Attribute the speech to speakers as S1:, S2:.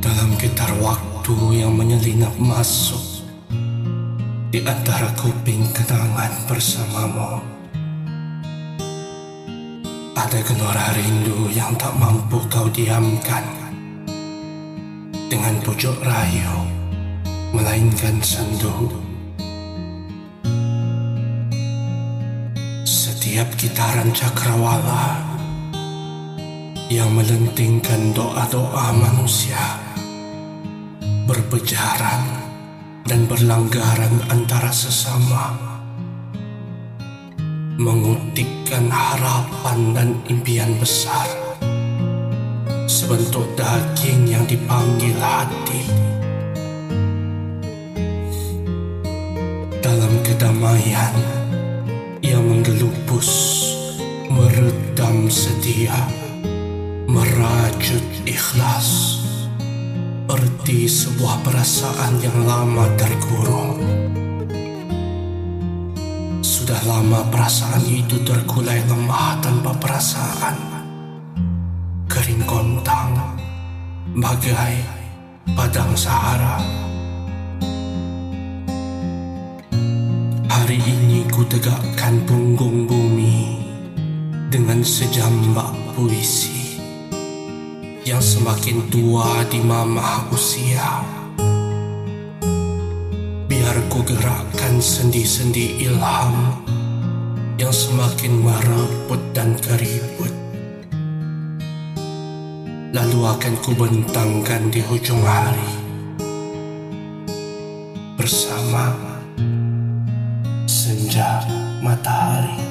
S1: Dalam gitar waktu yang menyelinap masuk di antara kuping kenangan bersamamu. Ada gelora rindu yang tak mampu kau diamkan dengan pucuk rayu, melainkan sendu. Setiap gitaran cakrawala yang melentingkan doa-doa manusia berbejaran dan berlanggaran antara sesama mengutikkan harapan dan impian besar sebentuk daging yang dipanggil hati. Dalam kedamaian yang menggelupus meredam sedia merajut ikhlas. Erti sebuah perasaan yang lama terkurung Sudah lama perasaan itu terkulai lemah tanpa perasaan. Kering kontang Bagai padang sahara. Hari ini ku tegakkan punggung bumi Dengan sejambak puisi yang semakin tua di mamah usia. Biar ku gerakkan sendi-sendi ilham yang semakin mereput dan keriput. Lalu akan ku bentangkan di hujung hari bersama senja matahari.